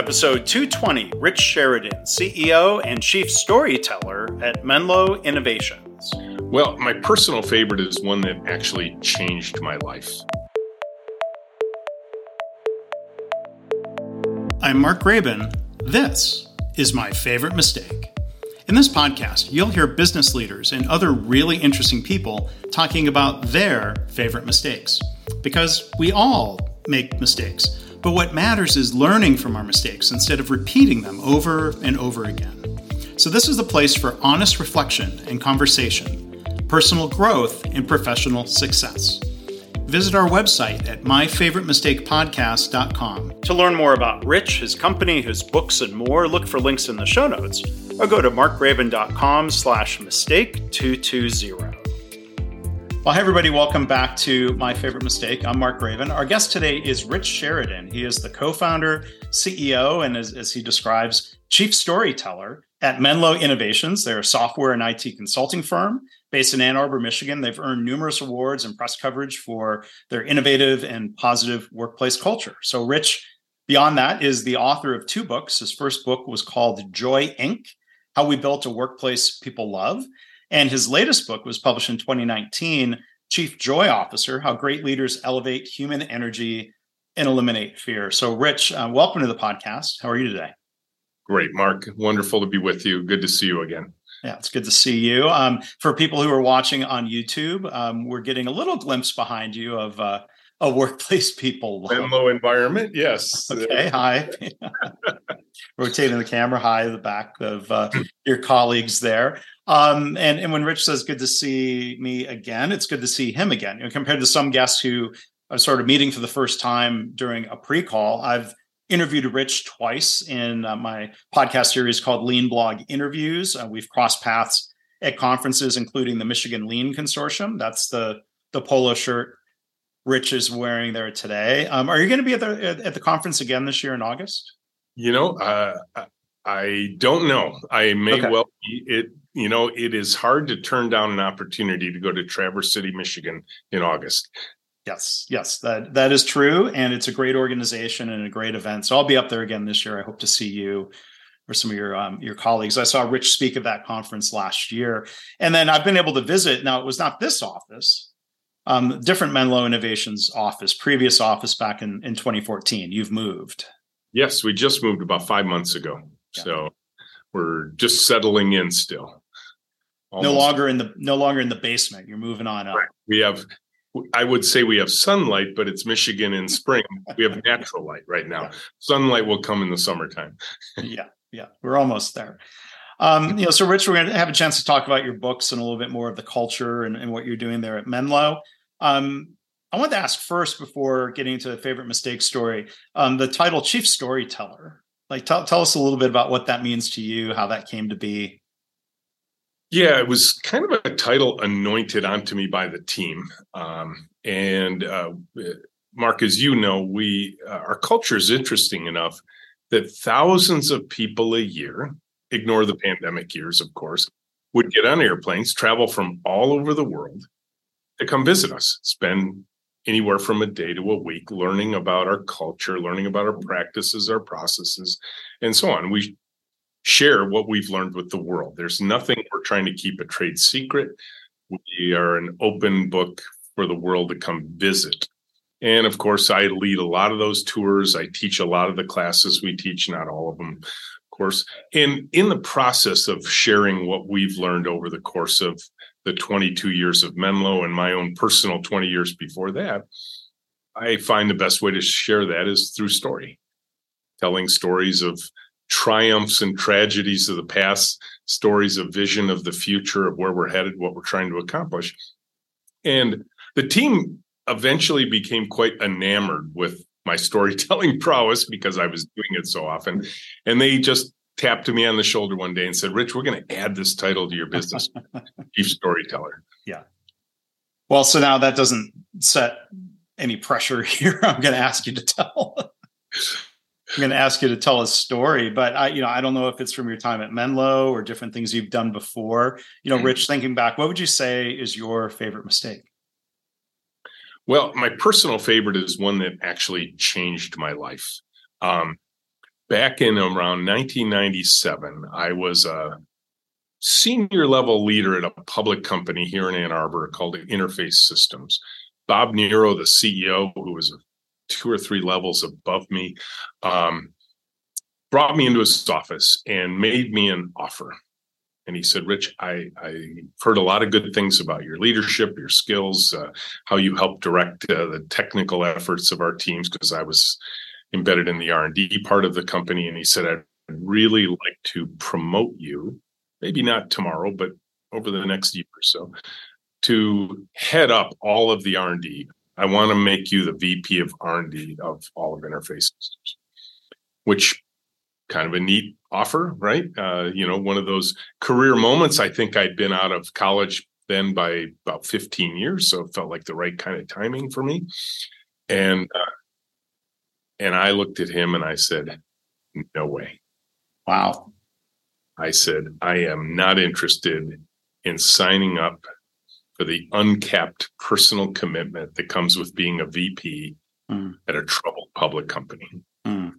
Episode 220 Rich Sheridan, CEO and Chief Storyteller at Menlo Innovations. Well, my personal favorite is one that actually changed my life. I'm Mark Graban. This is my favorite mistake. In this podcast, you'll hear business leaders and other really interesting people talking about their favorite mistakes. Because we all make mistakes, but what matters is learning from our mistakes instead of repeating them over and over again. So, this is the place for honest reflection and conversation, personal growth, and professional success. Visit our website at myfavoritemistakepodcast.com. To learn more about Rich, his company, his books, and more, look for links in the show notes or go to markgraban.com slash mistake 220. Well, hi, everybody. Welcome back to My Favorite Mistake. I'm Mark Graban. Our guest today is Rich Sheridan. He is the co founder, CEO, and as, as, he describes, chief storyteller at Menlo Innovations. They're a software and IT consulting firm based in Ann Arbor, Michigan. They've earned numerous awards and press coverage for their innovative and positive workplace culture. So, Rich, beyond that, is the author of two books. His first book was called Joy Inc. How We Built a Workplace People Love. And his latest book was published in 2019, Chief Joy Officer How Great Leaders Elevate Human Energy and Eliminate Fear. So, Rich, uh, welcome to the podcast. How are you today? Great, Mark. Wonderful to be with you. Good to see you again. Yeah, it's good to see you. Um, for people who are watching on YouTube, um, we're getting a little glimpse behind you of uh, a workplace people. Menlo environment, yes. Okay, hi. Rotating the camera, hi, the back of uh, your colleagues there. Um, and, and when Rich says good to see me again, it's good to see him again. You know, compared to some guests who are sort of meeting for the first time during a pre-call, I've interviewed Rich twice in uh, my podcast series called Lean Blog Interviews. Uh, we've crossed paths at conferences, including the Michigan Lean Consortium. That's the the polo shirt Rich is wearing there today. Um, are you going to be at the at the conference again this year in August? You know, uh, I don't know. I may okay. well be. It you know, it is hard to turn down an opportunity to go to Traverse City, Michigan in August. Yes, yes, that that is true, and it's a great organization and a great event. So I'll be up there again this year. I hope to see you or some of your um, your colleagues. I saw Rich speak at that conference last year, and then I've been able to visit. Now it was not this office, um, different Menlo Innovations office, previous office back in in 2014. You've moved. Yes, we just moved about five months ago. Yeah. So we're just settling in still. Almost. No longer in the no longer in the basement. You're moving on up. Right. We have I would say we have sunlight, but it's Michigan in spring. We have natural light right now. Yeah. Sunlight will come in the summertime. yeah, yeah, we're almost there. Um, you know, so Rich, we're going to have a chance to talk about your books and a little bit more of the culture and, and what you're doing there at Menlo. Um, I want to ask first before getting into the favorite mistake story. Um, the title Chief Storyteller. Like, tell tell us a little bit about what that means to you, how that came to be. Yeah, it was kind of a title anointed onto me by the team, um, and uh, Mark, as you know, we uh, our culture is interesting enough that thousands of people a year, ignore the pandemic years, of course, would get on airplanes, travel from all over the world to come visit us, spend anywhere from a day to a week learning about our culture, learning about our practices, our processes, and so on. We share what we've learned with the world. There's nothing we're trying to keep a trade secret. We are an open book for the world to come visit. And of course, I lead a lot of those tours. I teach a lot of the classes we teach, not all of them, course. And in the process of sharing what we've learned over the course of the 22 years of Menlo and my own personal 20 years before that, I find the best way to share that is through story, telling stories of triumphs and tragedies of the past, stories of vision of the future of where we're headed, what we're trying to accomplish. And the team eventually became quite enamored with my storytelling prowess because I was doing it so often. And they just tapped me on the shoulder one day and said, Rich, we're going to add this title to your business, Chief Storyteller. Yeah. Well, so now that doesn't set any pressure here. I'm going to ask you to tell. I'm going to ask you to tell a story, but I, you know, I don't know if it's from your time at Menlo or different things you've done before. You know, mm-hmm. Rich, thinking back, what would you say is your favorite mistake? Well, my personal favorite is one that actually changed my life. Um, back in around 1997, I was a senior level leader at a public company here in Ann Arbor called Interface Systems. Bob Nero, the CEO, who was two or three levels above me, um, brought me into his office and made me an offer. And he said, Rich, I, I heard a lot of good things about your leadership, your skills, uh, how you help direct uh, the technical efforts of our teams, because I was embedded in the R&D part of the company. And he said, I'd really like to promote you, maybe not tomorrow, but over the next year or so, to head up all of the R&D. I want to make you the VP of R&D of all of interfaces which kind of a neat offer, right? Uh, you know, one of those career moments. I think I'd been out of college then by about 15 years, so it felt like the right kind of timing for me. And uh, and I looked at him and I said, "No way." Wow. I said, "I am not interested in signing up for the uncapped personal commitment that comes with being a VP mm. at a troubled public company." Mm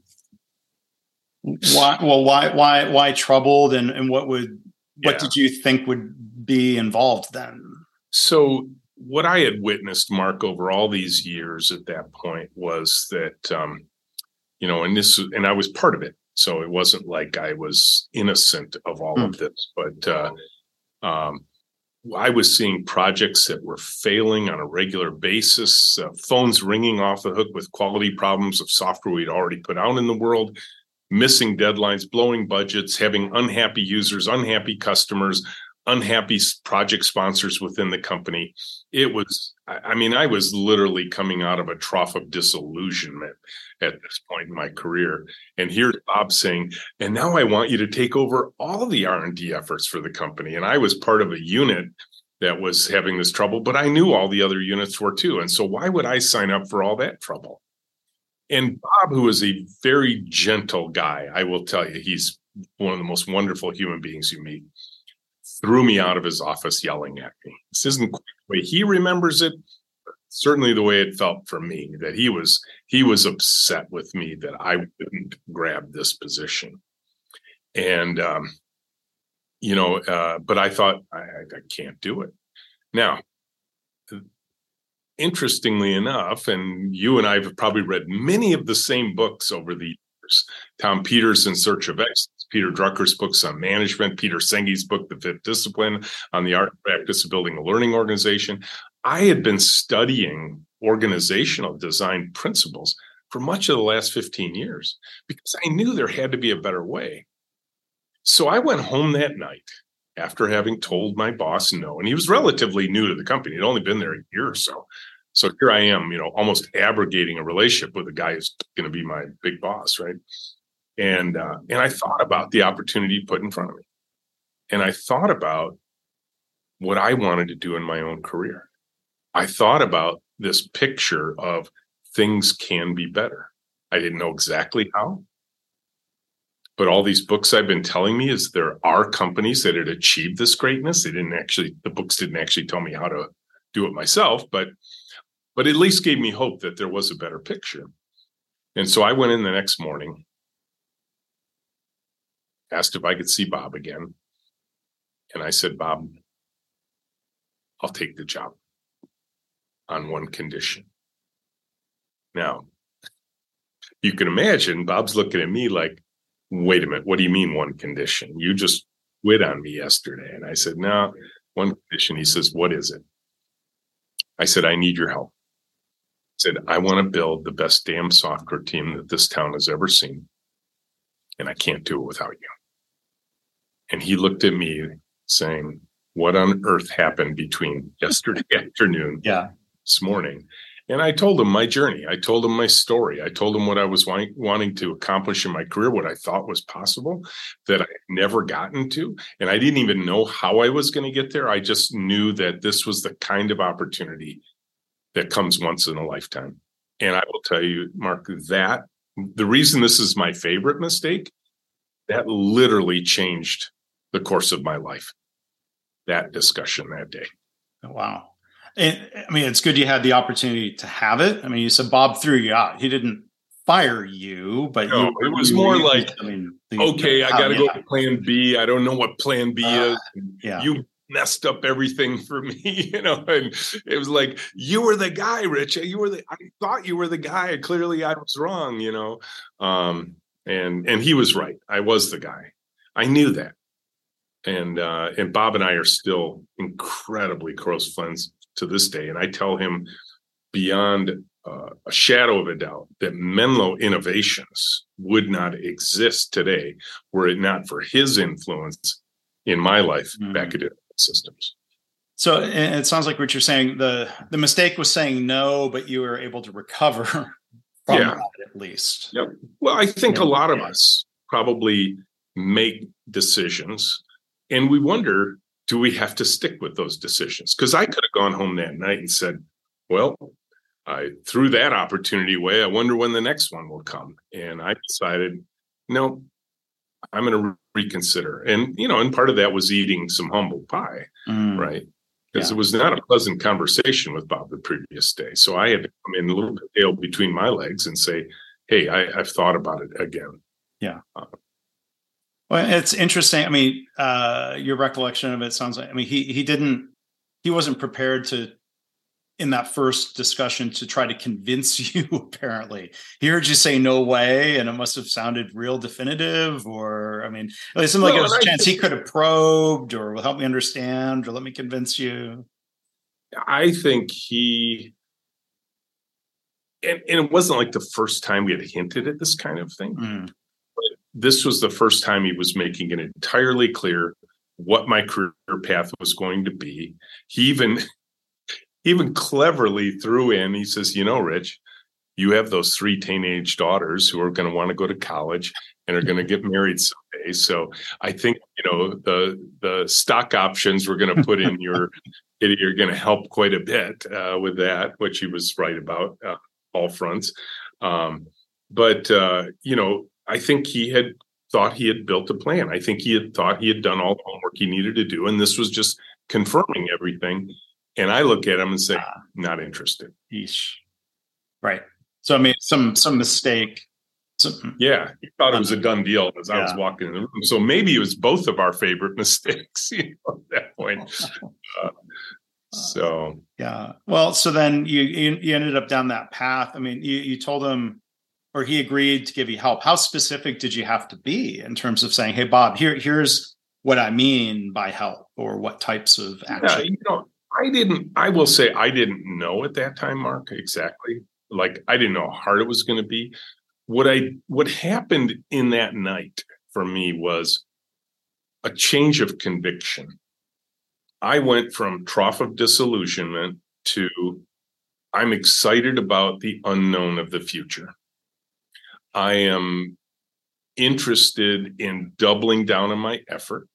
why well why why why troubled and and what would what yeah. did you think would be involved then so what i had witnessed mark over all these years at that point was that um you know and this and i was part of it so it wasn't like i was innocent of all mm. of this but uh um I was seeing projects that were failing on a regular basis, uh, phones ringing off the hook with quality problems of software we'd already put out in the world, missing deadlines, blowing budgets, having unhappy users, unhappy customers, unhappy project sponsors within the company. It was, I mean, I was literally coming out of a trough of disillusionment at this point in my career. And here's Bob saying, and now I want you to take over all the R&D efforts for the company. And I was part of a unit that was having this trouble, but I knew all the other units were too. And so why would I sign up for all that trouble? And Bob, who is a very gentle guy, I will tell you, he's one of the most wonderful human beings you meet, threw me out of his office yelling at me. This isn't the way he remembers it, certainly the way it felt for me that he was he was upset with me that I wouldn't grab this position. And um, you know, uh, but I thought I, I can't do it. Now, interestingly enough, and you and I have probably read many of the same books over the years Tom Peters in Search of Excellence, Peter Drucker's books on management, Peter Senge's book, The Fifth Discipline, on the art and practice of building a learning organization. I had been studying organizational design principles for much of the last 15 years because I knew there had to be a better way. So I went home that night after having told my boss no. And he was relatively new to the company. He'd only been there a year or so. So here I am, you know, almost abrogating a relationship with a guy who's going to be my big boss, right? And uh, and I thought about the opportunity put in front of me, and I thought about what I wanted to do in my own career. I thought about this picture of things can be better. I didn't know exactly how, but all these books I've been telling me is there are companies that had achieved this greatness. They didn't actually, the books didn't actually tell me how to do it myself, but but at least gave me hope that there was a better picture. And so I went in the next morning, asked if I could see Bob again. And I said, Bob, I'll take the job on one condition. Now, you can imagine Bob's looking at me like, wait a minute, what do you mean one condition? You just quit on me yesterday. And I said, no, one condition. He says, what is it? I said, I need your help I said, I want to build the best damn software team that this town has ever seen. And I can't do it without you. And he looked at me saying, What on earth happened between yesterday afternoon yeah. this morning? And I told him my journey. I told him my story. I told him what I was wanting, wanting to accomplish in my career, what I thought was possible that I never gotten to. And I didn't even know how I was going to get there. I just knew that this was the kind of opportunity that comes once in a lifetime. And I will tell you, Mark, that the reason this is my favorite mistake, that literally changed the course of my life. That discussion that day. Oh, wow. And I mean, it's good you had the opportunity to have it. I mean, you said Bob threw you out. He didn't fire you, but no, you, it was you, more you, like, I mean, okay, I got to go to Plan B. I don't know what Plan B uh, is. Yeah, you messed up everything for me, you know. And it was like, you were the guy, Rich. You were the. I thought you were the guy. Clearly, I was wrong, you know. Um, and and he was right. I was the guy. I knew that. And uh, and Bob and I are still incredibly close friends to this day. And I tell him beyond uh, a shadow of a doubt that Menlo Innovations would not exist today were it not for his influence in my life mm-hmm. back at systems. So it sounds like what you're saying the the mistake was saying no, but you were able to recover from yeah. that at least. Yep. Well, I think yeah. a lot of us probably make decisions and we wonder do we have to stick with those decisions? Because I could have gone home that night and said, well, I threw that opportunity away. I wonder when the next one will come. And I decided, no, I'm going to reconsider. And, you know, and part of that was eating some humble pie, mm. right? Because yeah. it was not a pleasant conversation with Bob the previous day. So I had to come in a little bit tail between my legs and say, hey, I, have thought about it again. Yeah. Uh, well, it's interesting. I mean, uh, your recollection of it sounds like, I mean, he, he didn't, he wasn't prepared to in that first discussion to try to convince you apparently he heard you say no way and it must have sounded real definitive or i mean it seemed like well, it was a chance he could have probed or will help me understand or let me convince you i think he and, and it wasn't like the first time we had hinted at this kind of thing mm. This was the first time he was making it entirely clear what my career path was going to be he even even cleverly threw in, he says, you know, Rich, you have those three teenage daughters who are going to want to go to college and are going to get married someday. So I think, you know, the the stock options we're going to put in your you're going to help quite a bit uh, with that, which he was right about uh, all fronts. Um, but uh, you know, I think he had thought he had built a plan. I think he had thought he had done all the homework he needed to do, and this was just confirming everything. And I look at him and say, uh, not interested. Eesh. Right. So I mean, some some mistake. Some, yeah, he thought it was a done deal as yeah. I was walking in the room. So maybe it was both of our favorite mistakes you know, at that point. Uh, so yeah. Well, so then you, you, you ended up down that path. I mean, you you told him, or he agreed to give you help. How specific did you have to be in terms of saying, "Hey, Bob, here here's what I mean by help," or what types of action? Yeah, you know, I didn't, I will say, I didn't know at that time, Mark, exactly. Like, I didn't know how hard it was going to be. What I, what happened in that night for me was a change of conviction. I went from trough of disillusionment to I'm excited about the unknown of the future. I am interested in doubling down on my effort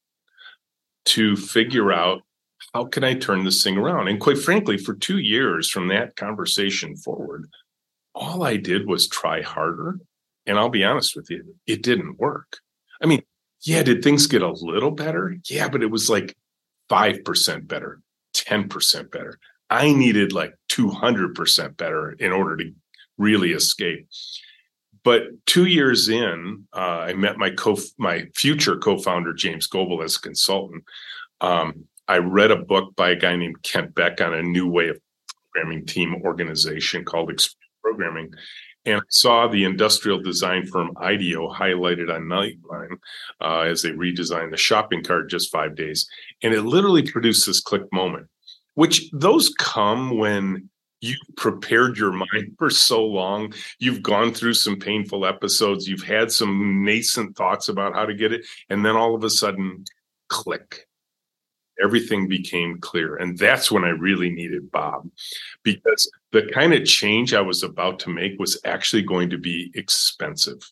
to figure out how can I turn this thing around? And quite frankly, for two years from that conversation forward, all I did was try harder. And I'll be honest with you, it didn't work. I mean, yeah, did things get a little better? Yeah, but it was like 5% better, 10% better. I needed like 200% better in order to really escape. But two years in, uh, I met my co my future co-founder James Goebel as a consultant. Um, I read a book by a guy named Kent Beck on a new way of programming team organization called Programming, and saw the industrial design firm IDEO highlighted on Nightline uh, as they redesigned the shopping cart just five days, and it literally produced this click moment. Which those come when you prepared your mind for so long. You've gone through some painful episodes. You've had some nascent thoughts about how to get it. And then all of a sudden, click everything became clear. And that's when I really needed Bob because the kind of change I was about to make was actually going to be expensive.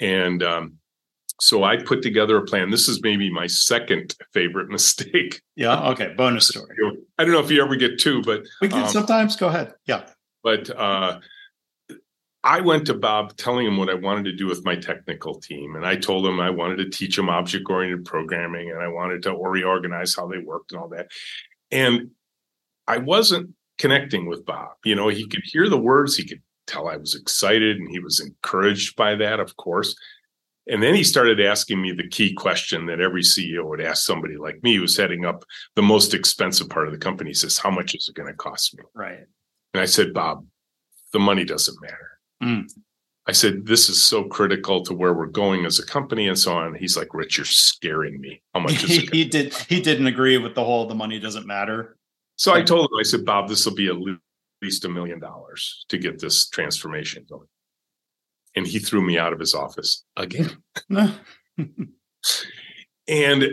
And um, so I put together a plan. This is maybe my second favorite mistake. Yeah. Okay. Bonus story. I don't know if you ever get two, but we can um, sometimes go ahead. Yeah. But uh, I went to Bob telling him what I wanted to do with my technical team. And I told him I wanted to teach them object oriented programming and I wanted to reorganize how they worked and all that. And I wasn't connecting with Bob. You know, he could hear the words, he could tell I was excited and he was encouraged by that, of course. And then he started asking me the key question that every CEO would ask somebody like me who's heading up the most expensive part of the company. He says, How much is it going to cost me? Right. And I said, Bob, the money doesn't matter. Mm. I said, This is so critical to where we're going as a company and so on. He's like, Rich, you're scaring me. How much is it? he did he didn't agree with the whole the money doesn't matter. So I told him, I said, Bob, this will be at least a million dollars to get this transformation going and he threw me out of his office again. and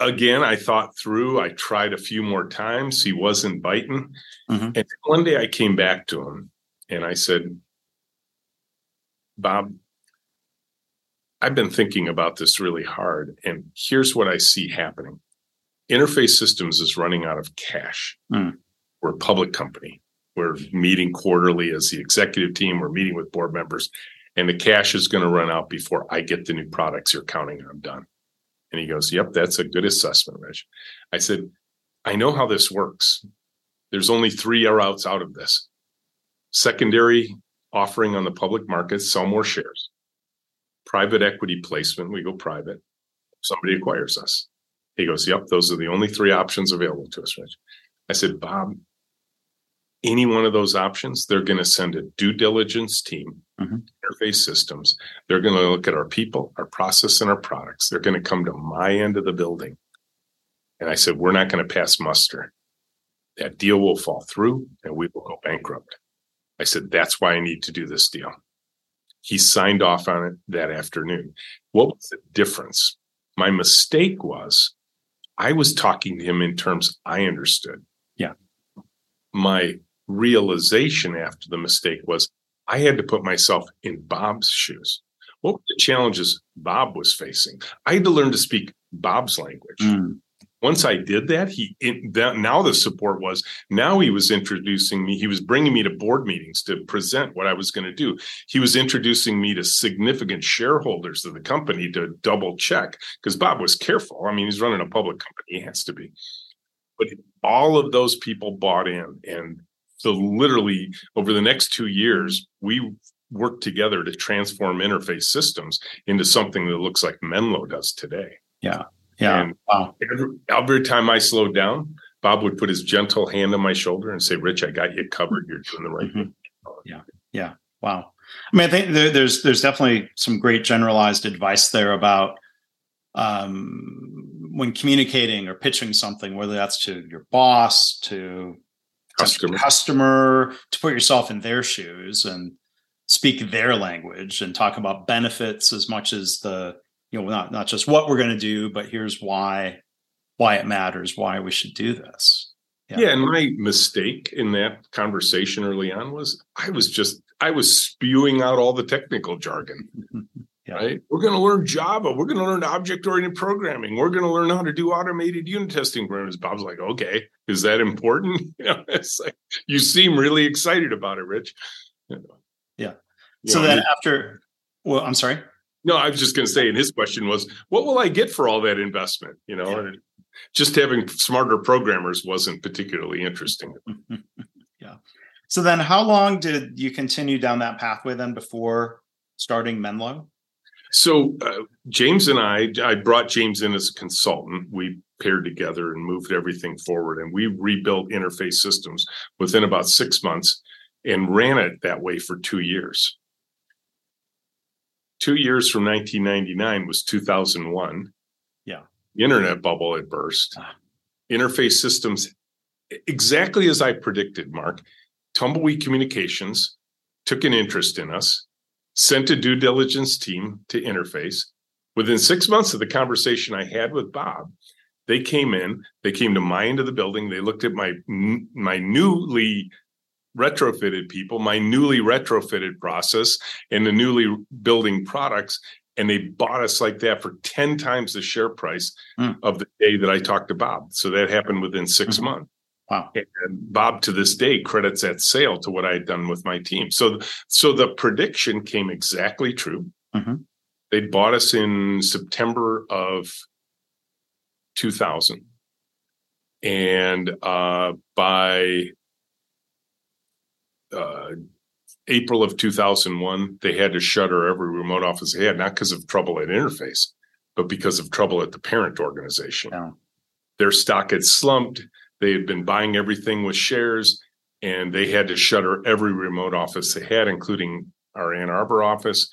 again, I thought through, I tried a few more times. He wasn't biting. Mm-hmm. And one day I came back to him and I said, Bob, I've been thinking about this really hard. And here's what I see happening Interface Systems is running out of cash. Mm. We're a public company. We're meeting quarterly as the executive team. We're meeting with board members and the cash is going to run out before I get the new products you're counting on done. And he goes, Yep, that's a good assessment, Rich. I said, I know how this works. There's only three routes out of this secondary offering on the public market, sell more shares, private equity placement, we go private, somebody acquires us. He goes, Yep, those are the only three options available to us, Rich. I said, Bob, any one of those options, they're going to send a due diligence team, mm-hmm. interface systems. They're going to look at our people, our process, and our products. They're going to come to my end of the building. And I said, We're not going to pass muster. That deal will fall through and we will go bankrupt. I said, That's why I need to do this deal. He signed off on it that afternoon. What was the difference? My mistake was I was talking to him in terms I understood. Yeah. My realization after the mistake was I had to put myself in Bob's shoes. What were the challenges Bob was facing? I had to learn to speak Bob's language. Mm. Once I did that, he it, that, now the support was now he was introducing me. He was bringing me to board meetings to present what I was going to do. He was introducing me to significant shareholders of the company to double check because Bob was careful. I mean, he's running a public company; he has to be. But all of those people bought in, and so literally over the next two years, we worked together to transform interface systems into something that looks like Menlo does today. Yeah. Yeah. And wow. every, every time I slowed down, Bob would put his gentle hand on my shoulder and say, Rich, I got you covered. You're doing the right mm-hmm. thing. Yeah. Yeah. Wow. I mean, I think there, there's there's definitely some great generalized advice there about um, when communicating or pitching something, whether that's to your boss, to customer. customer to put yourself in their shoes and speak their language and talk about benefits as much as the you know not not just what we're going to do but here's why why it matters why we should do this yeah. yeah and my mistake in that conversation early on was i was just i was spewing out all the technical jargon Yeah. Right? We're going to learn Java. We're going to learn object oriented programming. We're going to learn how to do automated unit testing programs. Bob's like, okay, is that important? You know, it's like you seem really excited about it, Rich. Yeah. You so know, then after, well, I'm sorry. No, I was just going to say, and his question was, what will I get for all that investment? You know, yeah. just having smarter programmers wasn't particularly interesting. yeah. So then, how long did you continue down that pathway then before starting Menlo? So uh, James and I, I brought James in as a consultant. We paired together and moved everything forward, and we rebuilt interface systems within about six months and ran it that way for two years. Two years from 1999 was 2001. Yeah, the internet bubble had burst. Ah. Interface systems, exactly as I predicted, Mark. Tumbleweed Communications took an interest in us sent a due diligence team to interface. Within six months of the conversation I had with Bob, they came in, they came to my end of the building, they looked at my my newly retrofitted people, my newly retrofitted process, and the newly building products, and they bought us like that for 10 times the share price mm. of the day that I talked to Bob. So that happened within 6 mm-hmm. months. Wow. And Bob to this day credits that sale to what I had done with my team. So so the prediction came exactly true. Mm-hmm. They bought us in September of 2000. And uh, by uh, April of 2001, they had to shutter every remote office they had, not because of trouble at interface, but because of trouble at the parent organization. Yeah. Their stock had slumped. They had been buying everything with shares, and they had to shutter every remote office they had, including our Ann Arbor office.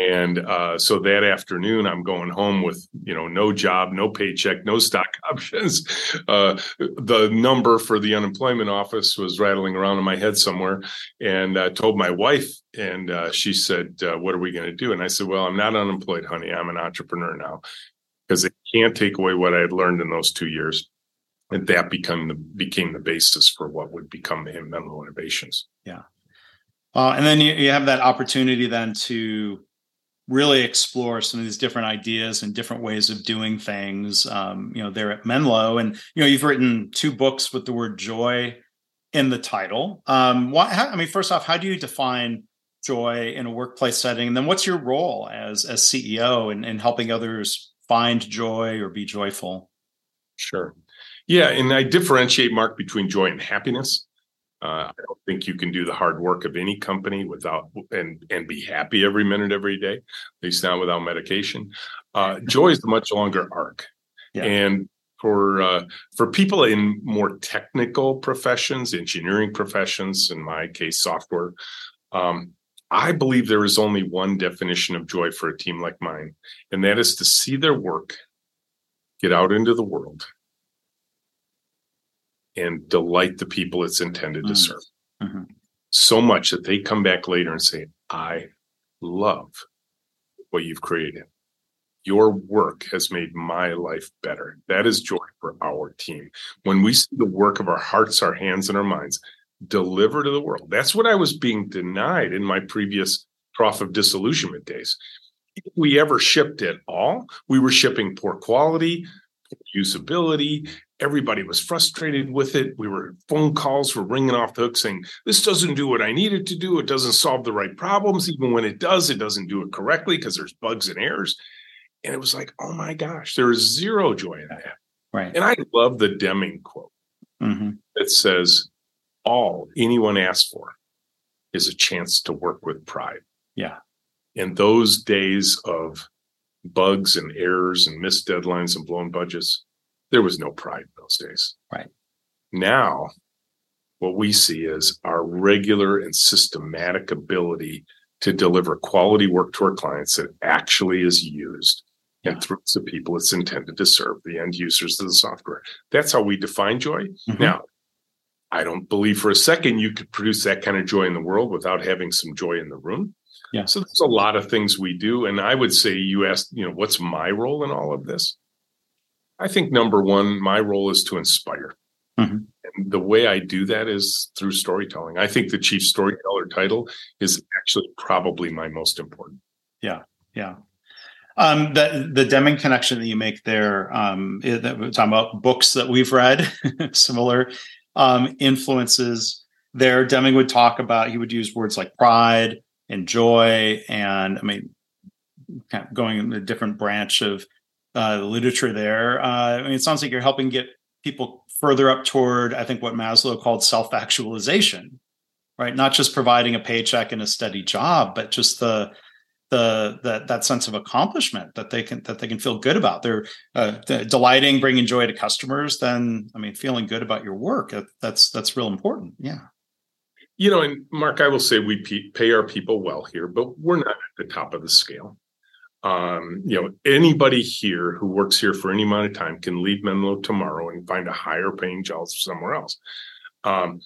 And uh, so that afternoon, I'm going home with you know no job, no paycheck, no stock options. Uh, the number for the unemployment office was rattling around in my head somewhere, and I told my wife, and uh, she said, uh, "What are we going to do?" And I said, "Well, I'm not unemployed, honey. I'm an entrepreneur now, because they can't take away what I had learned in those two years." And that became the became the basis for what would become the Menlo Innovations. Yeah. Uh, and then you, you have that opportunity then to really explore some of these different ideas and different ways of doing things. Um, you know, there at Menlo, and you know, you've written two books with the word joy in the title. Um, why, how, I mean, first off, how do you define joy in a workplace setting? And then, what's your role as as CEO in, in helping others find joy or be joyful? Sure. Yeah, and I differentiate Mark between joy and happiness. Uh, I don't think you can do the hard work of any company without and and be happy every minute, every day. At least not without medication. Uh, joy is a much longer arc, yeah. and for uh, for people in more technical professions, engineering professions, in my case, software. Um, I believe there is only one definition of joy for a team like mine, and that is to see their work get out into the world and delight the people it's intended to serve. Mm-hmm. So much that they come back later and say, I love what you've created. Your work has made my life better. That is joy for our team. When we see the work of our hearts, our hands, and our minds deliver to the world, that's what I was being denied in my previous trough of disillusionment days. If we ever shipped at all, we were shipping poor quality, usability, everybody was frustrated with it. We were phone calls were ringing off the hook saying, this doesn't do what I need it to do. It doesn't solve the right problems. Even when it does, it doesn't do it correctly because there's bugs and errors. And it was like, oh my gosh, there is zero joy in that. Right. And I love the Deming quote mm-hmm. that says, all anyone asks for is a chance to work with pride. Yeah. In those days of bugs and errors and missed deadlines and blown budgets, there was no pride in those days. Right. Now, what we see is our regular and systematic ability to deliver quality work to our clients that actually is used yeah. and through the people it's intended to serve, the end users of the software. That's how we define joy. Mm-hmm. Now, I don't believe for a second you could produce that kind of joy in the world without having some joy in the room. Yeah. So there's a lot of things we do. And I would say you asked, you know, what's my role in all of this? I think number one, my role is to inspire. Mm-hmm. And the way I do that is through storytelling. I think the chief storyteller title is actually probably my most important. Yeah. Yeah. Um, the the Deming connection that you make there, um, that we're talking about books that we've read, similar um, influences there. Deming would talk about he would use words like pride and joy, and I mean, kind of going in a different branch of uh, the literature there. Uh, I mean, it sounds like you're helping get people further up toward, I think, what Maslow called self-actualization, right? Not just providing a paycheck and a steady job, but just the the that that sense of accomplishment that they can that they can feel good about. They're uh, delighting, bringing joy to customers. Then, I mean, feeling good about your work. That's that's real important. Yeah. You know, and Mark, I will say we pay our people well here, but we're not at the top of the scale um, you know, anybody here who works here for any amount of time can leave Menlo tomorrow and find a higher paying job somewhere else. Um,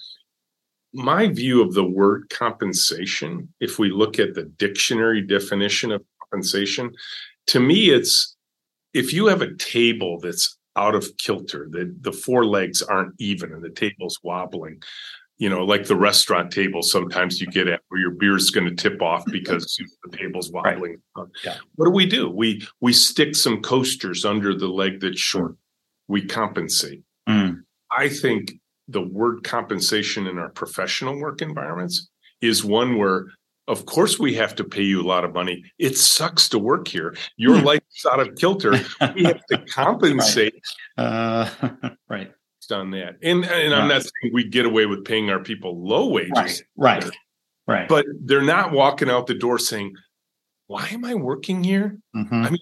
my view of the word compensation, if we look at the dictionary definition of compensation, to me, it's if you have a table that's out of kilter, the, the four legs aren't even and the table's wobbling, you know, like the restaurant table sometimes you get at where your beer's going to tip off because the table's wobbling. Right. Yeah. What do we do? We we stick some coasters under the leg that's short. We compensate. Mm. I think the word compensation in our professional work environments is one where of course we have to pay you a lot of money. It sucks to work here. Your life is out of kilter. We have to compensate. right. Uh, right on that. And and. I'm not saying we get away with paying our people low wages. Right. Right. Right. But they're not walking out the door saying, why am I working here? Mm-hmm. I mean,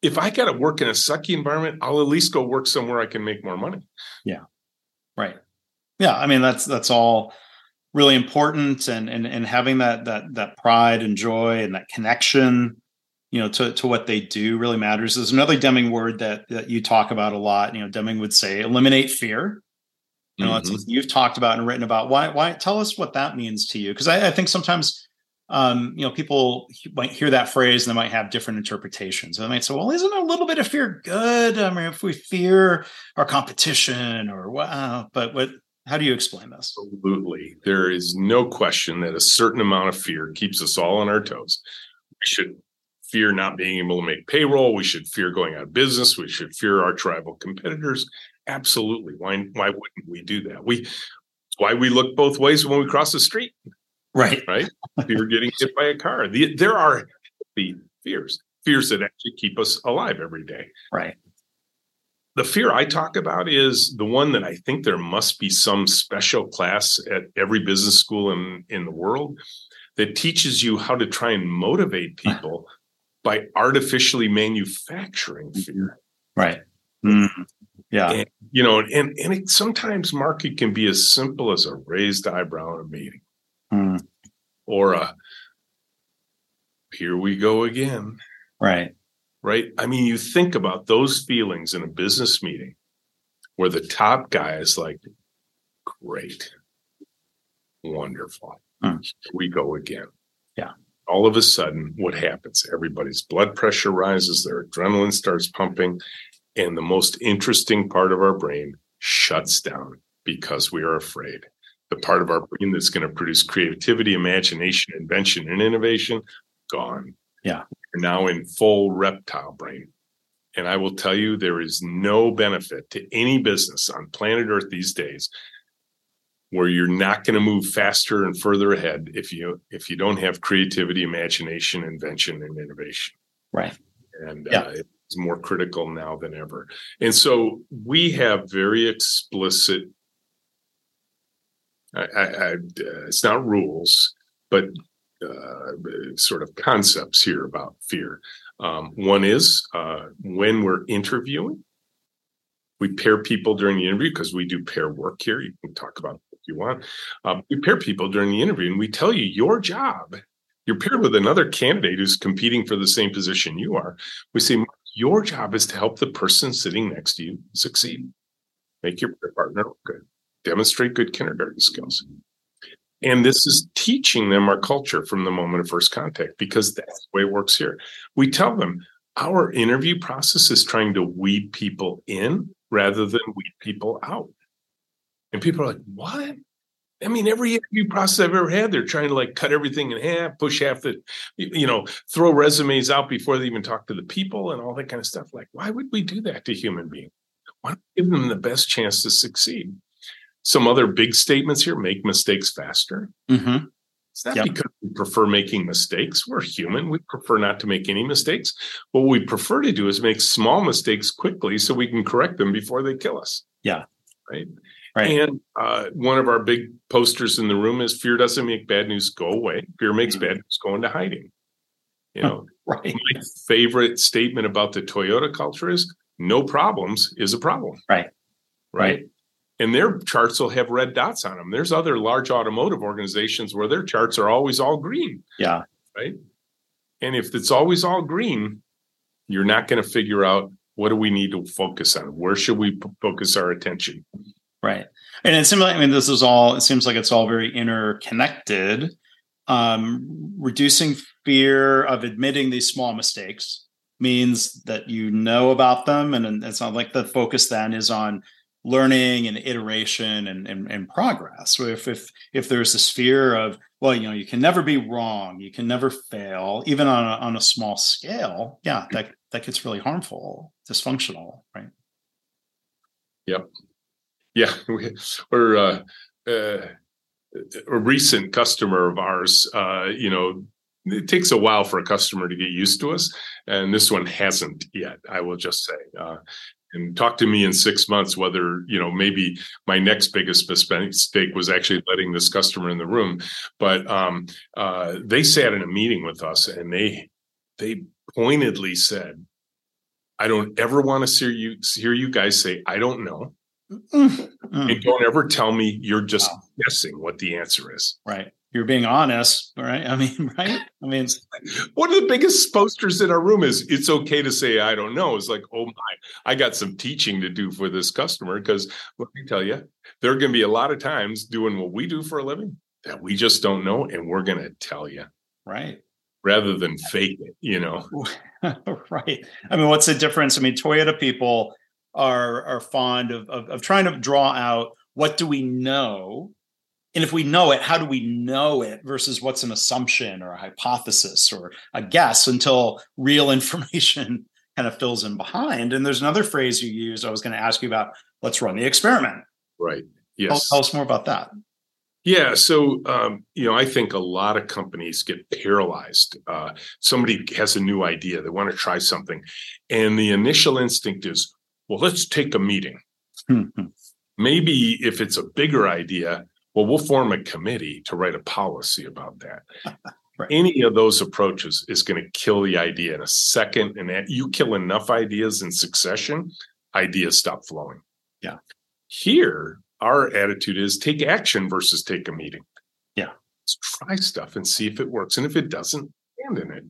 if I got to work in a sucky environment, I'll at least go work somewhere I can make more money. Yeah. Right. Yeah. I mean, that's, that's all really important and, and, and having that, that, that pride and joy and that connection, you know, to, to what they do really matters. There's another Deming word that, that you talk about a lot. You know, Deming would say eliminate fear. You know, mm-hmm. you've talked about and written about. Why? Why? Tell us what that means to you, because I, I, think sometimes, um, you know, people might hear that phrase and they might have different interpretations. They might say, "Well, isn't a little bit of fear good? I mean, if we fear our competition, or wow." But what? How do you explain this? Absolutely, there is no question that a certain amount of fear keeps us all on our toes. We should fear not being able to make payroll. We should fear going out of business. We should fear our tribal competitors. Absolutely. Why why wouldn't we do that? We why we look both ways when we cross the street. Right. Right. Fear getting hit by a car. The, there are the fears, fears that actually keep us alive every day. Right. The fear I talk about is the one that I think there must be some special class at every business school in, in the world that teaches you how to try and motivate people by artificially manufacturing fear. Right. Mm-hmm. Yeah. And, you know, and and it, sometimes market can be as simple as a raised eyebrow in a meeting, mm. or a here we go again. Right. Right. I mean, you think about those feelings in a business meeting where the top guy is like, great, wonderful. Mm. Here we go again. All of a sudden, what happens? Everybody's blood pressure rises, their adrenaline starts pumping, and the most interesting part of our brain shuts down because we are afraid. The part of our brain that's going to produce creativity, imagination, invention, and innovation, gone. Yeah. We're now in full reptile brain. And I will tell you, there is no benefit to any business on planet Earth these days where you're not going to move faster and further ahead if you if you don't have creativity, imagination, invention, and innovation. Right. And yeah. uh, is more critical now than ever. And so we have very explicit, I, I, I, uh, it's not rules, but uh, sort of concepts here about fear. Um, one is uh, when we're interviewing, we pair people during the interview because we do pair work here. You can talk about you want. Um, we pair people during the interview and we tell you your job. You're paired with another candidate who's competing for the same position you are. We say, your job is to help the person sitting next to you succeed. Make your partner good. Demonstrate good kindergarten skills. And this is teaching them our culture from the moment of first contact because that's the way it works here. We tell them our interview process is trying to weed people in rather than weed people out. And people are like, what? I mean, every interview process I've ever had, they're trying to like cut everything in half, push half the, you know, throw resumes out before they even talk to the people and all that kind of stuff. Like, why would we do that to human beings? Why don't we give them the best chance to succeed? Some other big statements here make mistakes faster. Mm-hmm. It's not yep. because we prefer making mistakes. We're human. We prefer not to make any mistakes. What we prefer to do is make small mistakes quickly so we can correct them before they kill us. Yeah. Right. Right. And uh, one of our big posters in the room is fear doesn't make bad news go away. Fear makes mm-hmm. bad news go into hiding. You know, right. my favorite statement about the Toyota culture is no problems is a problem. Right. Right. right. And their charts will have red dots on them. There's other large automotive organizations where their charts are always all green. Yeah. Right. And if it's always all green, you're not going to figure out what do we need to focus on? Where should we focus our attention? Right. And it's similar. I mean, this is all, it seems like it's all very interconnected. Um, reducing fear of admitting these small mistakes means that you know about them. And it's not like the focus then is on learning and iteration and, and, and progress. So if, if, if there's this fear of, well, you know, you can never be wrong, you can never fail, even on a, on a small scale, yeah, that, that gets really harmful, dysfunctional, right? Yep. Yeah, we, are uh, uh, a recent customer of ours. Uh, you know, it takes a while for a customer to get used to us, and this one hasn't yet. I will just say, uh, and talk to me in six months whether you know maybe my next biggest mistake was actually letting this customer in the room but um, uh, they sat in a meeting with us and they they pointedly said i don't ever want to hear you hear you guys say i don't know mm. and don't ever tell me you're just wow. guessing what the answer is right you're being honest, right? I mean, right? I mean, one of the biggest posters in our room is "It's okay to say I don't know." It's like, oh my, I got some teaching to do for this customer because let me tell you, there are going to be a lot of times doing what we do for a living that we just don't know, and we're going to tell you, right? Rather than fake it, you know, right? I mean, what's the difference? I mean, Toyota people are are fond of, of, of trying to draw out what do we know and if we know it, how do we know it versus what's an assumption or a hypothesis or a guess until real information kind of fills in behind? And there's another phrase you used I was going to ask you about let's run the experiment. Right. Yes. Tell, tell us more about that. Yeah. So, um, you know, I think a lot of companies get paralyzed. Uh, somebody has a new idea, they want to try something. And the initial instinct is, well, let's take a meeting. Mm-hmm. Maybe if it's a bigger idea, well, we'll form a committee to write a policy about that. right. Any of those approaches is going to kill the idea in a second. And you kill enough ideas in succession, ideas stop flowing. Yeah. Here, our attitude is take action versus take a meeting. Yeah. Let's try stuff and see if it works. And if it doesn't, abandon it.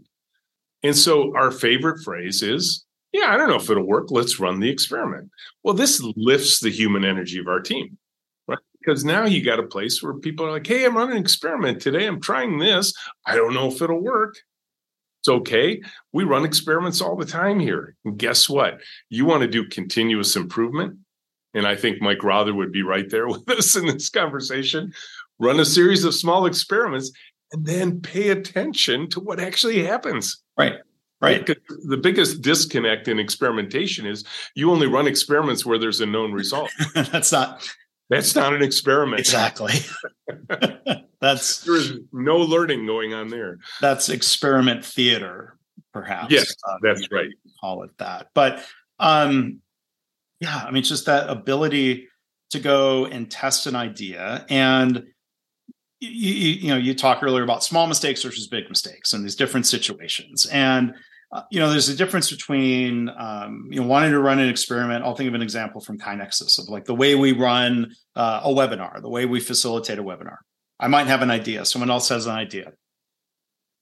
And so our favorite phrase is, yeah, I don't know if it'll work. Let's run the experiment. Well, this lifts the human energy of our team right? because now you got a place where people are like, hey, I'm running an experiment today. I'm trying this. I don't know if it'll work. It's okay. We run experiments all the time here. And guess what? You want to do continuous improvement. And I think Mike Rother would be right there with us in this conversation. Run a series of small experiments and then pay attention to what actually happens. Right. Right. The biggest disconnect in experimentation is you only run experiments where there's a known result. that's not that's not an experiment. Exactly. that's there's no learning going on there. That's experiment theater, perhaps. Yes, uh, that's right. Call it that. But um, yeah, I mean, just that ability to go and test an idea and you, you, you know you talk earlier about small mistakes versus big mistakes and these different situations and uh, you know, there's a difference between um, you know wanting to run an experiment. I'll think of an example from KaiNexus of like the way we run uh, a webinar, the way we facilitate a webinar. I might have an idea. Someone else has an idea.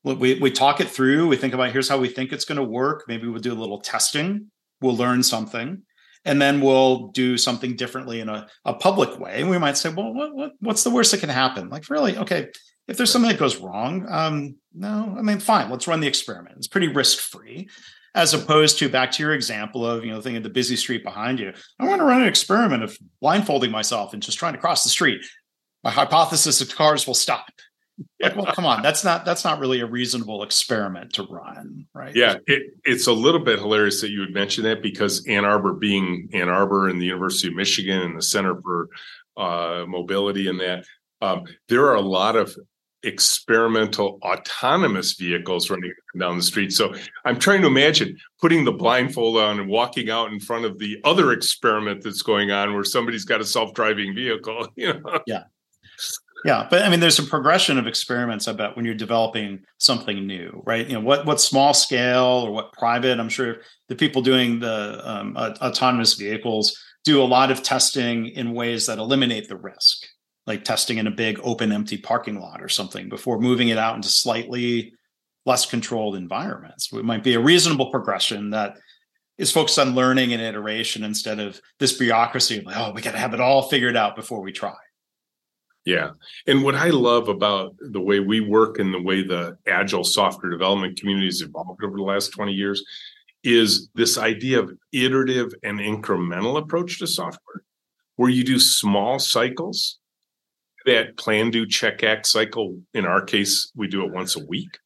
We we talk it through. We think about here's how we think it's going to work. Maybe we'll do a little testing. We'll learn something, and then we'll do something differently in a, a public way. And we might say, well, what, what, what's the worst that can happen? Like, really, okay, if there's something that goes wrong, um, no, I mean, fine, let's run the experiment. It's pretty risk free, as opposed to back to your example of you know thinking the busy street behind you. I want to run an experiment of blindfolding myself and just trying to cross the street. My hypothesis is cars will stop. Like, well, come on, that's not that's not really a reasonable experiment to run, right? Yeah, it, it's a little bit hilarious that you would mention that because Ann Arbor, being Ann Arbor and the University of Michigan and the Center for uh, Mobility and that, um, there are a lot of experimental autonomous vehicles running down the street. So I'm trying to imagine putting the blindfold on and walking out in front of the other experiment that's going on where somebody's got a self-driving vehicle. You know? Yeah. Yeah, but I mean, there's a progression of experiments. I bet when you're developing something new, right? You know, what what small scale or what private. I'm sure the people doing the um, autonomous vehicles do a lot of testing in ways that eliminate the risk like testing in a big open empty parking lot or something before moving it out into slightly less controlled environments. It might be a reasonable progression that is focused on learning and iteration instead of this bureaucracy of like, oh we got to have it all figured out before we try. Yeah. And what i love about the way we work and the way the agile software development community has evolved over the last 20 years is this idea of iterative and incremental approach to software where you do small cycles that plan, do, check, act cycle. In our case, we do it once a week.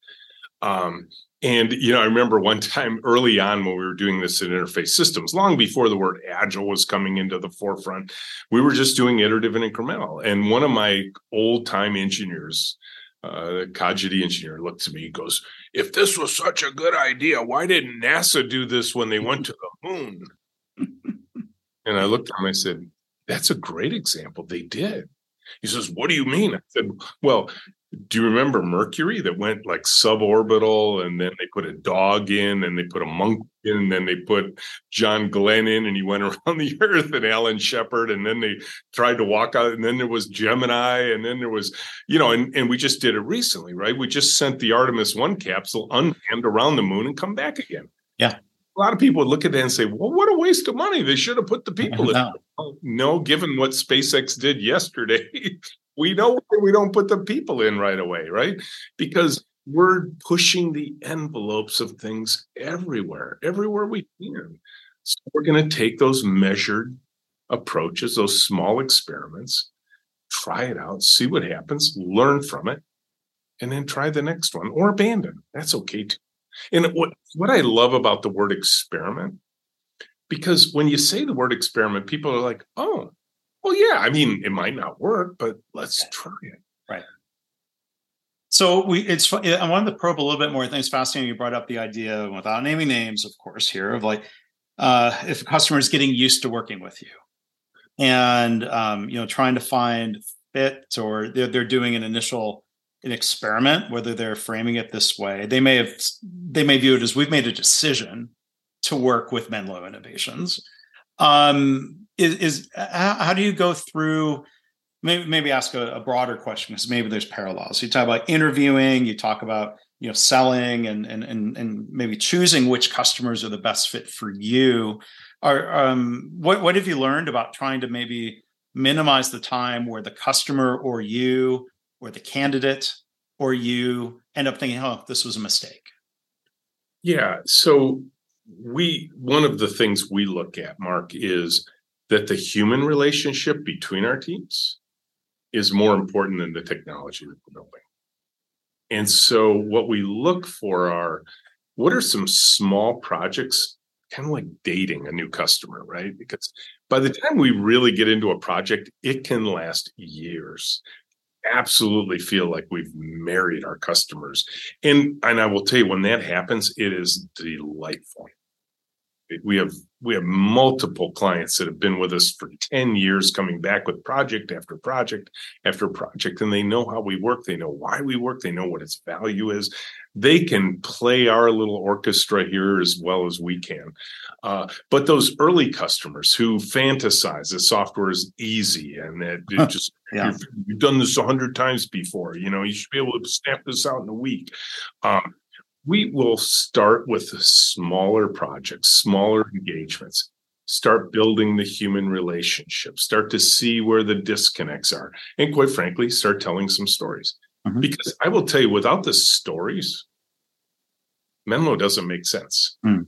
Um, and you know, I remember one time early on when we were doing this in interface systems, long before the word agile was coming into the forefront, we were just doing iterative and incremental. And one of my old time engineers, uh, Kajiti engineer, looked to me, he goes, "If this was such a good idea, why didn't NASA do this when they went to the moon?" And I looked at him, I said, That's a great example. They did. He says, What do you mean? I said, Well, do you remember Mercury that went like suborbital and then they put a dog in and they put a monk in and then they put John Glenn in and he went around the earth and Alan Shepard and then they tried to walk out and then there was Gemini and then there was, you know, and, and we just did it recently, right? We just sent the Artemis 1 capsule unmanned around the moon and come back again. Yeah. A lot of people would look at that and say, well, what a waste of money. They should have put the people in. No, given what SpaceX did yesterday, we know we don't put the people in right away, right? Because we're pushing the envelopes of things everywhere, everywhere we can. So we're going to take those measured approaches, those small experiments, try it out, see what happens, learn from it, and then try the next one or abandon. That's okay too. And what, what I love about the word experiment, because when you say the word experiment, people are like, oh, well, yeah, I mean, it might not work, but let's try it. Right. So we, it's. I wanted to probe a little bit more. I think it's fascinating. You brought up the idea, without naming names, of course, here of like, uh, if a customer is getting used to working with you, and um, you know, trying to find fit, or they're they're doing an initial an experiment, whether they're framing it this way, they may have they may view it as we've made a decision to work with Menlo Innovations. Um, is, is how, how, do you go through maybe, maybe ask a, a broader question because maybe there's parallels. You talk about interviewing you talk about you know selling and and and, and maybe choosing which customers are the best fit for you. Are um, what what have you learned about trying to maybe minimize the time where the customer or you or the candidate or you end up thinking oh this was a mistake yeah so we one of the things we look at mark is that the human relationship between our teams is more important than the technology that we're building. And so, what we look for are what are some small projects, kind of like dating a new customer, right? Because by the time we really get into a project, it can last years. Absolutely feel like we've married our customers. And, and I will tell you, when that happens, it is delightful we have we have multiple clients that have been with us for 10 years coming back with project after project after project and they know how we work they know why we work they know what its value is they can play our little orchestra here as well as we can uh, but those early customers who fantasize the software is easy and that it just yeah. you've, you've, done this a hundred times before you know you should be able to snap this out in a week um, we will start with smaller projects, smaller engagements, start building the human relationship, start to see where the disconnects are, and quite frankly, start telling some stories. Mm-hmm. Because I will tell you, without the stories, Menlo doesn't make sense. Mm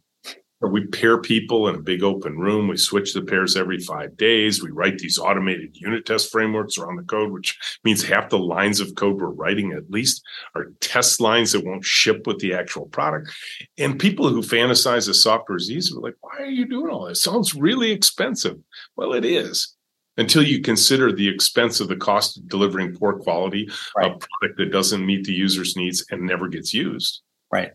we pair people in a big open room. We switch the pairs every five days. We write these automated unit test frameworks around the code, which means half the lines of code we're writing at least are test lines that won't ship with the actual product. And people who fantasize the software is easy are like, why are you doing all this? It sounds really expensive. Well, it is until you consider the expense of the cost of delivering poor quality, right. a product that doesn't meet the user's needs and never gets used. Right.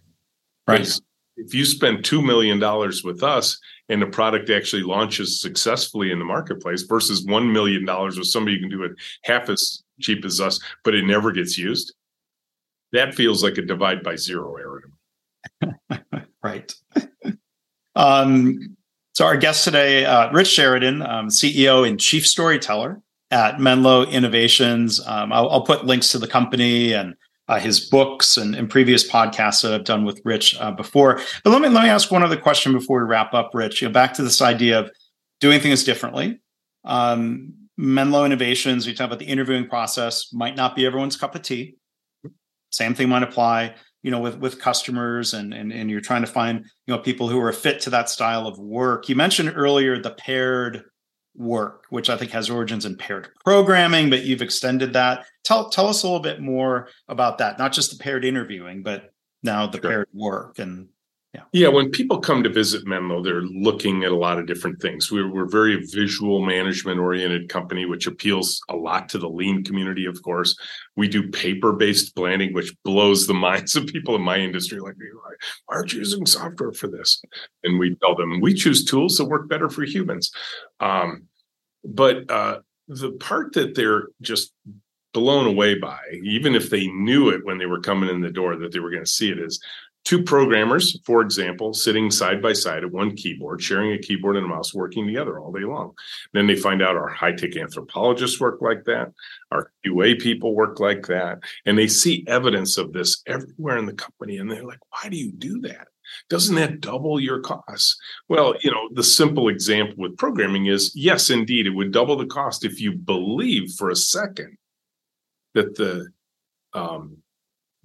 Right if you spend $2 million with us and the product actually launches successfully in the marketplace versus $1 million with somebody who can do it half as cheap as us, but it never gets used, that feels like a divide by zero error. right. um, so our guest today, uh, Rich Sheridan, um, CEO and chief storyteller at Menlo Innovations. Um, I'll, I'll, put links to the company and uh, his books and, and, previous podcasts that I've done with Rich uh, before. But let me let me ask one other question before we wrap up, Rich. You know, back to this idea of doing things differently. Um, Menlo Innovations, we talk about the interviewing process, might not be everyone's cup of tea. Same thing might apply, you know, with with customers and and and you're trying to find you know people who are fit to that style of work. You mentioned earlier the paired work, which I think has origins in paired programming, but you've extended that. Tell tell us a little bit more about that, not just the paired interviewing, but now the sure. paired work and Yeah. yeah, when people come to visit Menlo, they're looking at a lot of different things. We're, we're very visual management oriented company, which appeals a lot to the lean community, of course. We do paper based planning, which blows the minds of people in my industry. Like, why aren't you using software for this? And we tell them we choose tools that work better for humans. Um, but uh, the part that they're just blown away by, even if they knew it when they were coming in the door that they were going to see it, is two programmers, for example, sitting side by side at one keyboard, sharing a keyboard and a mouse, working together all day long. Then they find out our high tech anthropologists work like that, our QA people work like that, and they see evidence of this everywhere in the company. And they're like, why do you do that? Doesn't that double your costs? Well, you know, the simple example with programming is yes, indeed, it would double the cost if you believe for a second that the um,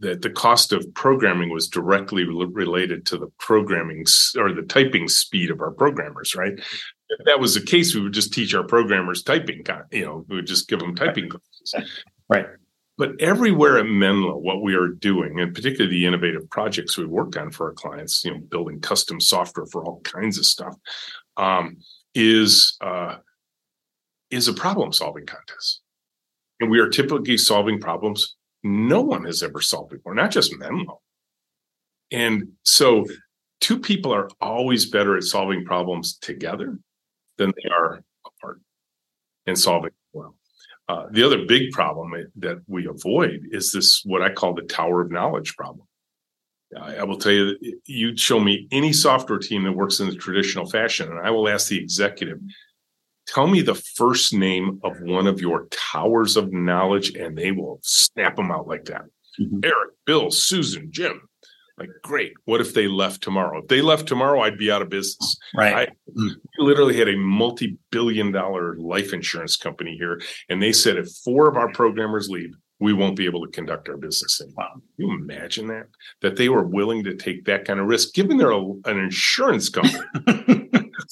that the cost of programming was directly related to the programming or the typing speed of our programmers, right? If that was the case, we would just teach our programmers typing, you know, we would just give them typing classes. Right. But everywhere at Menlo, what we are doing, and particularly the innovative projects we work on for our clients, you know, building custom software for all kinds of stuff, um, is uh, is a problem solving contest. And we are typically solving problems no one has ever solved before, not just Menlo. And so two people are always better at solving problems together than they are apart and solving well. Uh, the other big problem that we avoid is this what I call the tower of knowledge problem. I, will tell you, you'd show me any software team that works in the traditional fashion, and I will ask the executive, tell me the first name of one of your towers of knowledge and they will snap them out like that mm-hmm. eric bill susan jim like great what if they left tomorrow if they left tomorrow i'd be out of business right i literally had a multi-billion dollar life insurance company here and they said if four of our programmers leave we won't be able to conduct our business anymore. Wow. Can you imagine that? That they were willing to take that kind of risk, given they're a, an insurance company.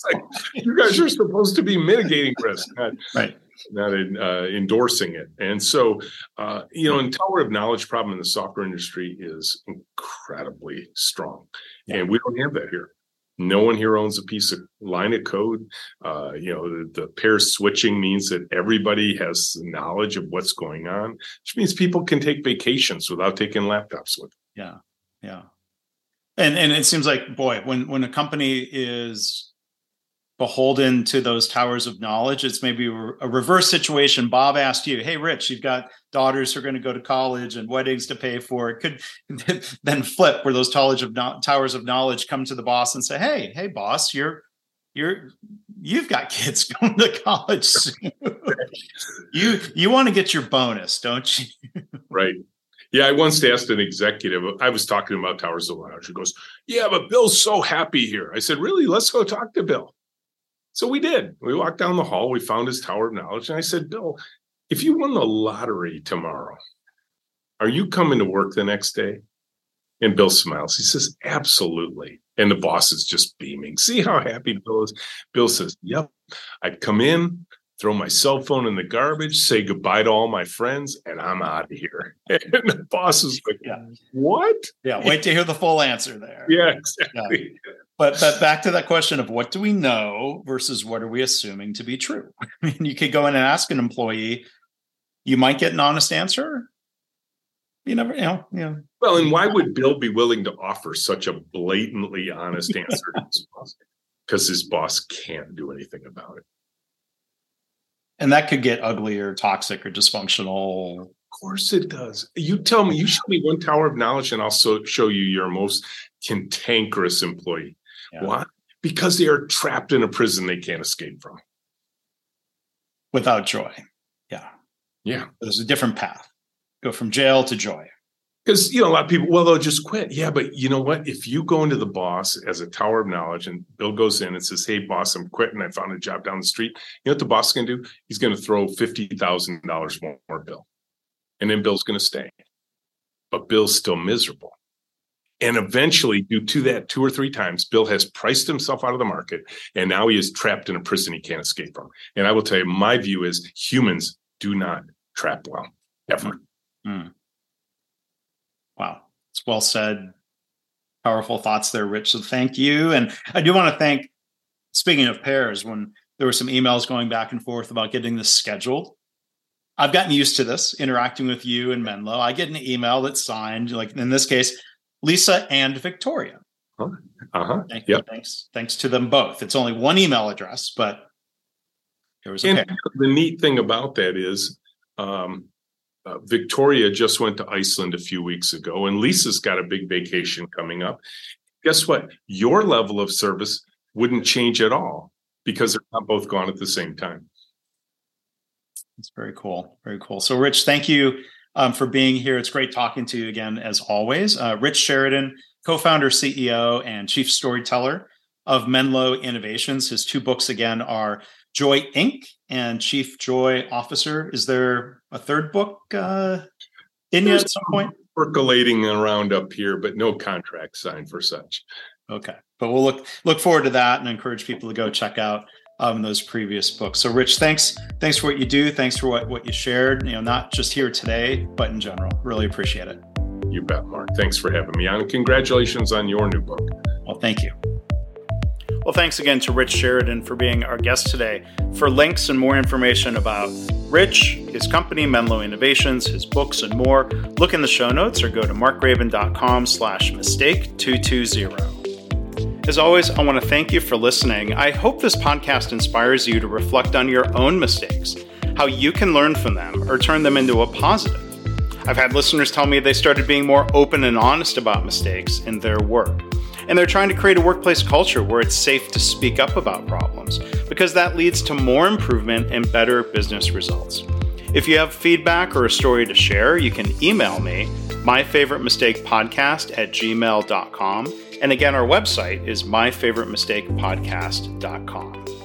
it's like you guys are supposed to be mitigating risk, not, right. not in, uh, endorsing it. And so, uh, you know, in tower of knowledge problem in the software industry is incredibly strong, yeah. and we don't have that here. No one here owns a piece of line of code. Uh, you know, the, the, pair switching means that everybody has knowledge of what's going on, which means people can take vacations without taking laptops with. Them. Yeah, yeah, and and it seems like boy, when when a company is beholden to those towers of knowledge. It's maybe a reverse situation. Bob asked you, "Hey, Rich, you've got daughters who are going to go to college and weddings to pay for." It could then flip where those towers of no- towers of knowledge come to the boss and say, "Hey, hey, boss, you're you're you've got kids going to college you you want to get your bonus, don't you?" right. Yeah, I once asked an executive, I was talking about Towers of Knowledge. He goes, Yeah, but Bill's so happy here. I said, Really? Let's go talk to Bill. So we did. We walked down the hall. We found his tower of knowledge. And I said, Bill, if you won the lottery tomorrow, are you coming to work the next day? And Bill smiles. He says, Absolutely. And the boss is just beaming. See how happy Bill is? Bill says, Yep. I'd come in, throw my cell phone in the garbage, say goodbye to all my friends, and I'm out of here. And the boss is like, yeah. What? Yeah. Wait to hear the full answer there. Yeah, exactly. Yeah. But but back to that question of what do we know versus what are we assuming to be true? I mean, you could go in and ask an employee, you might get an honest answer. You never, you know, you know. Well, and why would Bill be willing to offer such a blatantly honest answer to his boss? Because his boss can't do anything about it. And that could get ugly or toxic or dysfunctional. Of course it does. You tell me, you show me one tower of knowledge, and I'll so show you your most cantankerous employee. Yeah. Why? Because they are trapped in a prison they can't escape from. Without joy. Yeah. Yeah. There's a different path. Go from jail to joy. Because you know, a lot of people, well, they'll just quit. Yeah, but you know what? If you go into the boss as a tower of knowledge and Bill goes in and says, Hey boss, I'm quitting. I found a job down the street. You know what the boss is gonna do? He's gonna throw fifty thousand dollars more Bill. And then Bill's gonna stay. But Bill's still miserable and eventually, due to that two or three times, Bill has priced himself out of the market and now he is trapped in a prison he can't escape from. And I will tell you, my view is humans do not trap well, ever. Mm. Wow. It's well said. powerful thoughts there, Rich. So thank you. And I do want to thank, speaking of pairs, when there were some emails going back and forth about getting this scheduled. I've gotten used to this interacting with you and Menlo. I get an email that's signed, like in this case, Lisa and Victoria. Uh-huh. Thank yep. Thanks. Thanks to them both. It's only one email address, but there was a and the neat thing about that is um, uh, Victoria just went to Iceland a few weeks ago, and Lisa's got a big vacation coming up. Guess what? Your level of service wouldn't change at all because they're not both gone at the same time. That's very cool. Very cool. So, Rich, thank you um, for being here. It's great talking to you again, as always. Uh, Rich Sheridan, co founder, CEO, and chief storyteller of Menlo Innovations. His two books, again, are Joy Inc. and Chief Joy Officer. Is there a third book uh, in you at some point? Percolating around up here, but no contract signed for such. Okay, but we'll look look forward to that and encourage people to go check out um, those previous books. So, Rich, thanks thanks for what you do. Thanks for what what you shared. You know, not just here today, but in general. Really appreciate it. You bet, Mark. Thanks for having me on. Congratulations on your new book. Well, thank you. Well, thanks again to Rich Sheridan for being our guest today. For links and more information about Rich, his company, Menlo Innovations, his books, and more, look in the show notes or go to markgraban.com slash mistake 220. As always, I want to thank you for listening. I hope this podcast inspires you to reflect on your own mistakes, how you can learn from them or turn them into a positive. I've had listeners tell me they started being more open and honest about mistakes in their work. And they're trying to create a workplace culture where it's safe to speak up about problems because that leads to more improvement and better business results. If you have feedback or a story to share, you can email me, myfavoritemistakepodcast at gmail.com. And again, our website is myfavoritemistakepodcast.com.